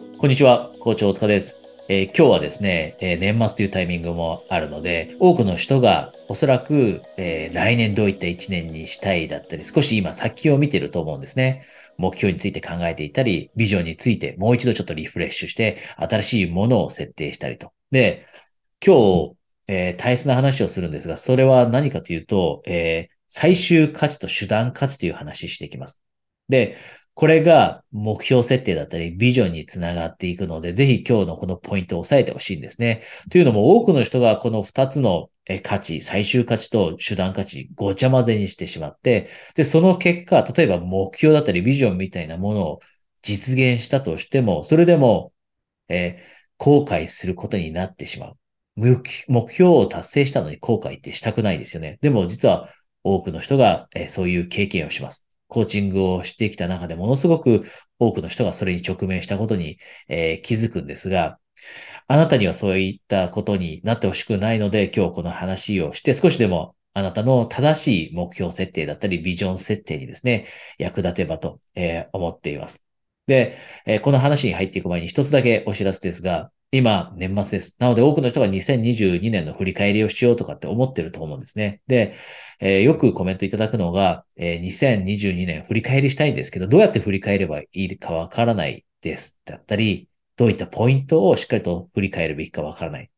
こんにちは、校長大塚です。えー今日はですね、えー年末というタイミングもあるので、多くの人がおそらく、えー来年どういった1年にしたいだったり、少し今先を見てると思うんですね。目標について考えていたり、ビジョンについてもう一度ちょっとリフレッシュして、新しいものを設定したりと。で、今日、え大切な話をするんですが、それは何かというと、え最終価値と手段価値という話していきます。で、これが目標設定だったり、ビジョンにつながっていくので、ぜひ今日のこのポイントを押さえてほしいんですね。というのも多くの人がこの2つの価値、最終価値と手段価値、ごちゃ混ぜにしてしまって、で、その結果、例えば目標だったりビジョンみたいなものを実現したとしても、それでも、え後悔することになってしまう。目目標を達成したのに後悔ってしたくないですよね。でも実は多くの人が、えそういう経験をします。コーチングをしてきた中でものすごく多くの人がそれに直面したことに、えー気づくんですが、あなたにはそういったことになってほしくないので、今日この話をして少しでもあなたの正しい目標設定だったり、ビジョン設定にですね、役立てばと、えー思っています。で、えーこの話に入っていく前に一つだけお知らせですが、今、年末です。なので多くの人が2022年の振り返りをしようとかって思ってると思うんですね。で、えーよくコメントいただくのが、えー2022年振り返りしたいんですけど、どうやって振り返ればいいかわからないです。だったり、どういったポイントをしっかりと振り返るべきかわからない。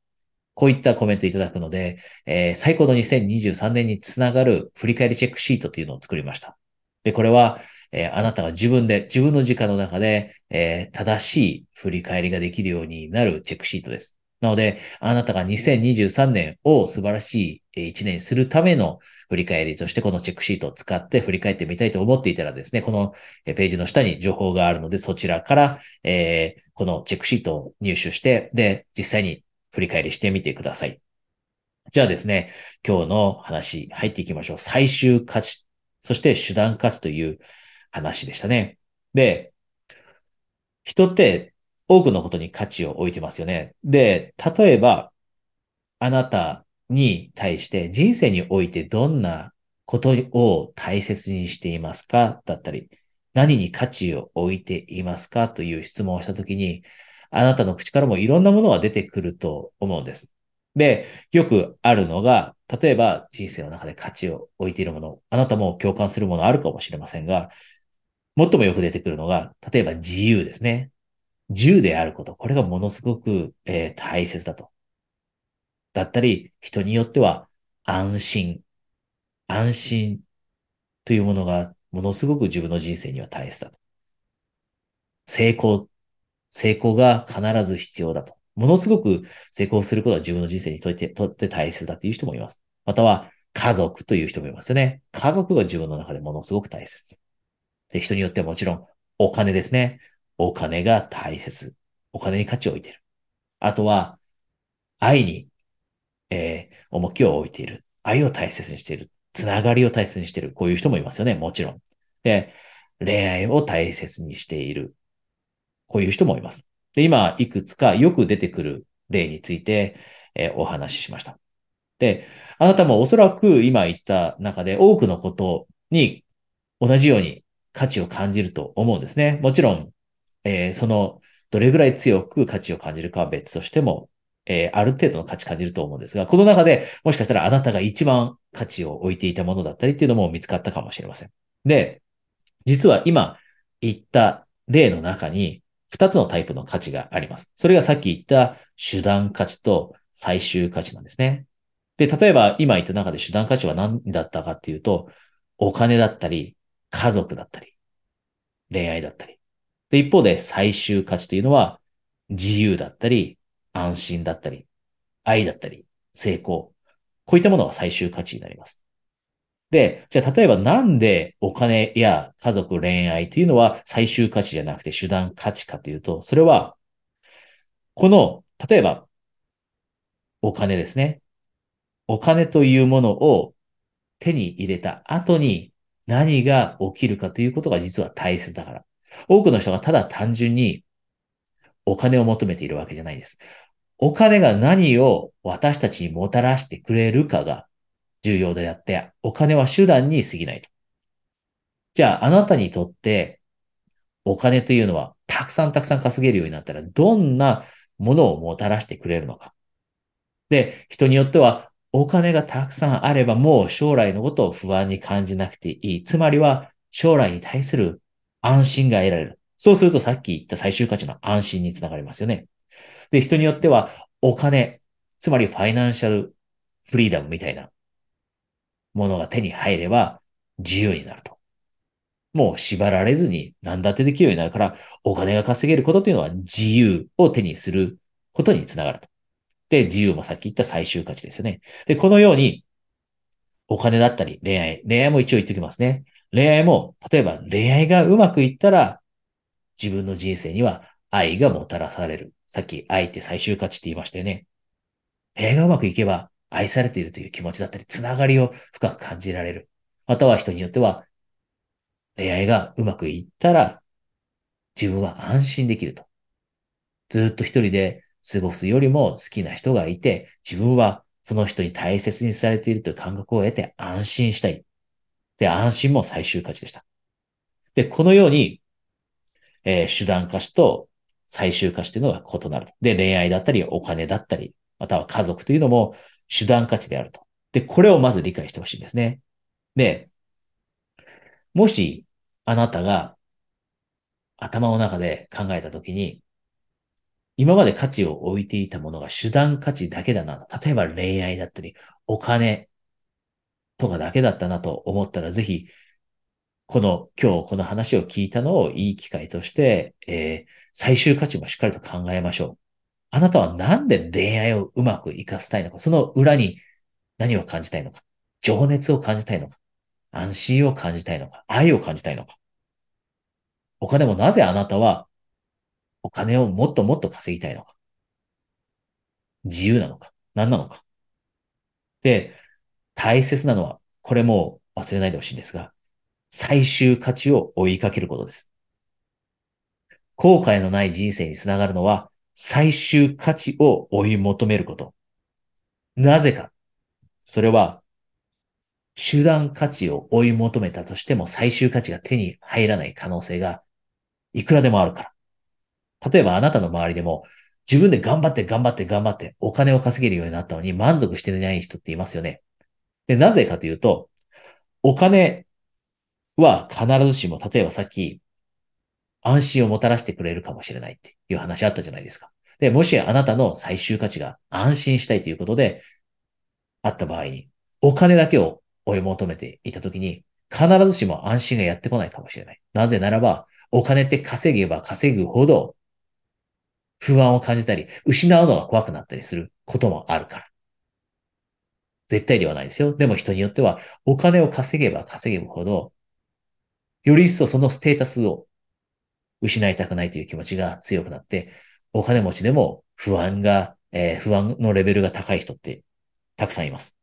こういったコメントいただくので、えー最高の2023年につながる振り返りチェックシートというのを作りました。で、これは、えーあなたが自分で、自分の時間の中で、えー正しい振り返りができるようになるチェックシートです。なので、あなたが2023年を素晴らしいえー一年にするための振り返りとしてこのチェックシートを使って振り返ってみたいと思っていたらですね、このページの下に情報があるので、そちらから、えーこのチェックシートを入手して、で、実際に振り返りしてみてください。じゃあですね、今日の話入っていきましょう。最終価値、そして手段価値という話でしたね。で、人って多くのことに価値を置いてますよね。で、例えば、あなたに対して人生においてどんなことを大切にしていますか？だったり、何に価値を置いていますか？という質問をしたときに、あなたの口からもいろんなものが出てくると思うんです。で、よくあるのが、例えば人生の中で価値を置いているもの、あなたも共感するものあるかもしれませんが、最もよく出てくるのが、例えば自由ですね。自由であること。これがものすごく、えー大切だと。だったり、人によっては安心。安心というものがものすごく自分の人生には大切だと。成功。成功が必ず必要だと。ものすごく成功することは自分の人生にとってとって大切だという人もいます。または家族という人もいますよね。家族が自分の中でものすごく大切。で人によってはもちろんお金ですね。お金が大切。お金に価値を置いている。あとは愛に、えー重きを置いている。愛を大切にしている。つながりを大切にしている。こういう人もいますよね。もちろん。で、恋愛を大切にしている。こういう人もいます。で、今、いくつかよく出てくる例について、えーお話ししました。で、あなたもおそらく今言った中で多くのことに同じように価値を感じると思うんですね。もちろん、えーその、どれぐらい強く価値を感じるかは別としても、えーある程度の価値感じると思うんですが、この中でもしかしたらあなたが一番価値を置いていたものだったりっていうのも見つかったかもしれません。で、実は今言った例の中に二つのタイプの価値があります。それがさっき言った手段価値と最終価値なんですね。で、例えば今言った中で手段価値は何だったかっていうと、お金だったり、家族だったり、恋愛だったり。で、一方で最終価値というのは自由だったり、安心だったり、愛だったり、成功。こういったものが最終価値になります。で、じゃあ例えばなんでお金や家族、恋愛というのは最終価値じゃなくて手段価値かというと、それは、この、例えば、お金ですね。お金というものを手に入れた後に何が起きるかということが実は大切だから。多くの人がただ単純にお金を求めているわけじゃないです。お金が何を私たちにもたらしてくれるかが重要であって、お金は手段に過ぎないと。じゃあ、あなたにとってお金というのはたくさんたくさん稼げるようになったら、どんなものをもたらしてくれるのか。で、人によっては、お金がたくさんあればもう将来のことを不安に感じなくていい。つまりは将来に対する安心が得られる。そうするとさっき言った最終価値の安心につながりますよね。で、人によってはお金、つまりファイナンシャルフリーダムみたいなものが手に入れば自由になると。もう縛られずに何だってできるようになるから、お金が稼げることっていうのは自由を手にすることにつながると。で、自由もさっき言った最終価値ですよね。で、このように、お金だったり、恋愛、恋愛も一応言っておきますね。恋愛も、例えば恋愛がうまくいったら、自分の人生には愛がもたらされる。さっき愛って最終価値って言いましたよね。恋愛がうまくいけば愛されているという気持ちだったり、つながりを深く感じられる。または人によっては、恋愛がうまくいったら、自分は安心できると。ずっと一人で過ごすよりも好きな人がいて、自分はその人に大切にされているという感覚を得て安心したい。で、安心も最終価値でした。で、このように、えー、手段価値と最終価値というのが異なると。で、恋愛だったり、お金だったり、または家族というのも手段価値であると。で、これをまず理解してほしいんですね。で、もし、あなたが頭の中で考えたときに、今まで価値を置いていたものが手段価値だけだな。例えば恋愛だったり、お金とかだけだったなと思ったら、ぜひ、この今日この話を聞いたのをいい機会として、えー、最終価値もしっかりと考えましょう。あなたはなんで恋愛をうまく活かしたいのか、その裏に何を感じたいのか、情熱を感じたいのか、安心を感じたいのか、愛を感じたいのか？他でもなぜあなたはお金をもっともっと稼ぎたいのか。自由なのか。何なのか。で、大切なのは、これも忘れないでほしいんですが、最終価値を追いかけることです。後悔のない人生につながるのは、最終価値を追い求めること。なぜか。それは、手段価値を追い求めたとしても最終価値が手に入らない可能性がいくらでもあるから。例えばあなたの周りでも、自分で頑張って頑張って頑張ってお金を稼げるようになったのに満足してない人っていますよね。で、なぜかというと、お金は必ずしも、例えばさっき、安心をもたらしてくれるかもしれないっていう話あったじゃないですか。で、もしあなたの最終価値が安心したいということで、あった場合に、お金だけを追い求めていたときに、必ずしも安心がやってこないかもしれない。なぜならば、お金って稼げば稼ぐほど、不安を感じたり、失うのが怖くなったりすることもあるから。絶対ではないですよ。でも人によっては、お金を稼げば稼ぐほど、より一層そのステータスを失いたくないという気持ちが強くなって、お金持ちでも不安が、えー、不安のレベルが高い人ってたくさんいます。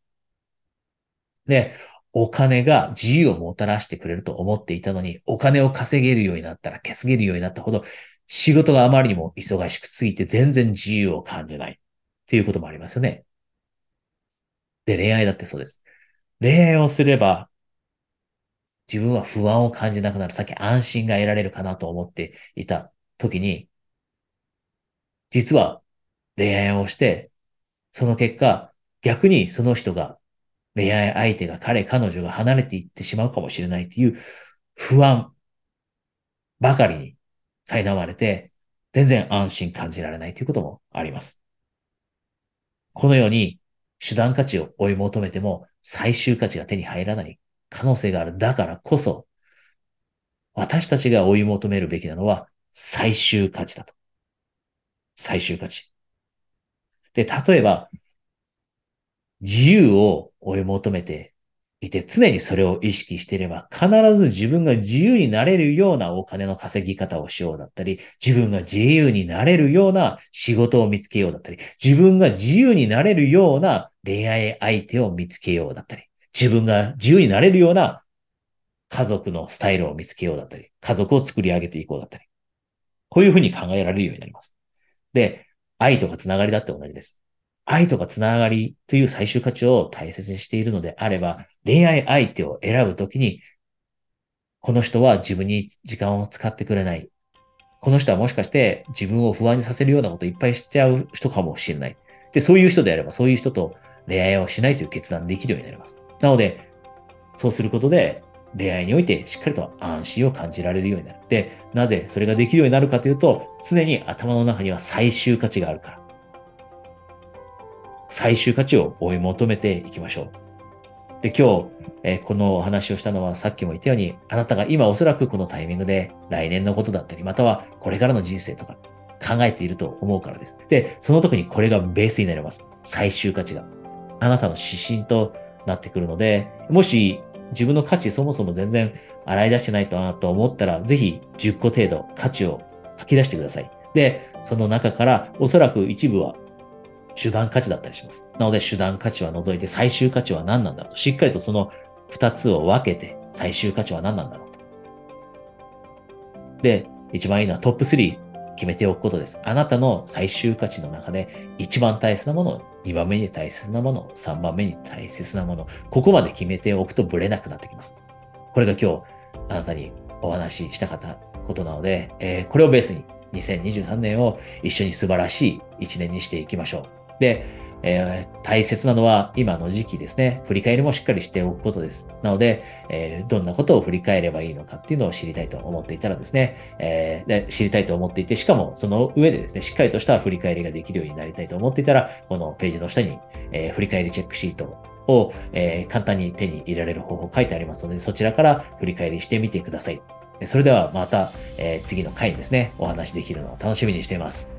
で、お金が自由をもたらしてくれると思っていたのに、お金を稼げるようになったら、稼げるようになったほど、仕事があまりにも忙しくすぎて全然自由を感じないっていうこともありますよね。で、恋愛だってそうです。恋愛をすれば、自分は不安を感じなくなる。さっき安心が得られるかなと思っていた時に、実は恋愛をして、その結果、逆にその人が、恋愛相手が彼、彼女が離れていってしまうかもしれないという不安ばかりに苛まれて、全然安心感じられないということもあります。このように手段価値を追い求めても最終価値が手に入らない可能性がある。だからこそ、私たちが追い求めるべきなのは最終価値だと。最終価値。で、例えば、自由を追い求めていて、常にそれを意識していれば、必ず自分が自由になれるようなお金の稼ぎ方をしようだったり、自分が自由になれるような仕事を見つけようだったり、自分が自由になれるような恋愛相手を見つけようだったり、自分が自由になれるような家族のスタイルを見つけようだったり、家族を作り上げていこうだったり、こういうふうに考えられるようになります。で、愛とかつながりだって同じです。愛とかつながりという最終価値を大切にしているのであれば、恋愛相手を選ぶときに、この人は自分に時間を使ってくれない。この人はもしかして自分を不安にさせるようなこといっぱいしちゃう人かもしれない。で、そういう人であれば、そういう人と恋愛をしないという決断できるようになります。なので、そうすることで、恋愛においてしっかりと安心を感じられるようになる。で、なぜそれができるようになるかというと、常に頭の中には最終価値があるから。最終価値を追い求めていきましょう。で、今日、えー、このお話をしたのはさっきも言ったように、あなたが今おそらくこのタイミングで来年のことだったり、またはこれからの人生とか考えていると思うからです。で、その時にこれがベースになります。最終価値が。あなたの指針となってくるので、もし自分の価値そもそも全然洗い出してないとなと思ったら、ぜひ10個程度価値を書き出してください。で、その中からおそらく一部は手段価値だったりします。なので手段価値は除いて最終価値は何なんだろうと、しっかりとその2つを分けて最終価値は何なんだろうと。で、一番いいのはトップ3決めておくことです。あなたの最終価値の中で一番大切なもの、2番目に大切なもの、3番目に大切なもの、ここまで決めておくとブレなくなってきます。これが今日あなたにお話ししたかったことなので、えー、これをベースに2023年を一緒に素晴らしい1年にしていきましょう。で、えー、大切なのは今の時期ですね。振り返りもしっかりしておくことです。なので、えー、どんなことを振り返ればいいのかっていうのを知りたいと思っていたらですね、えー、で知りたいと思っていて、しかもその上でですね、しっかりとした振り返りができるようになりたいと思っていたら、このページの下に、え振り返りチェックシートを、え簡単に手に入れられる方法書いてありますので、そちらから振り返りしてみてください。それではまた、え次の回にですね、お話しできるのを楽しみにしています。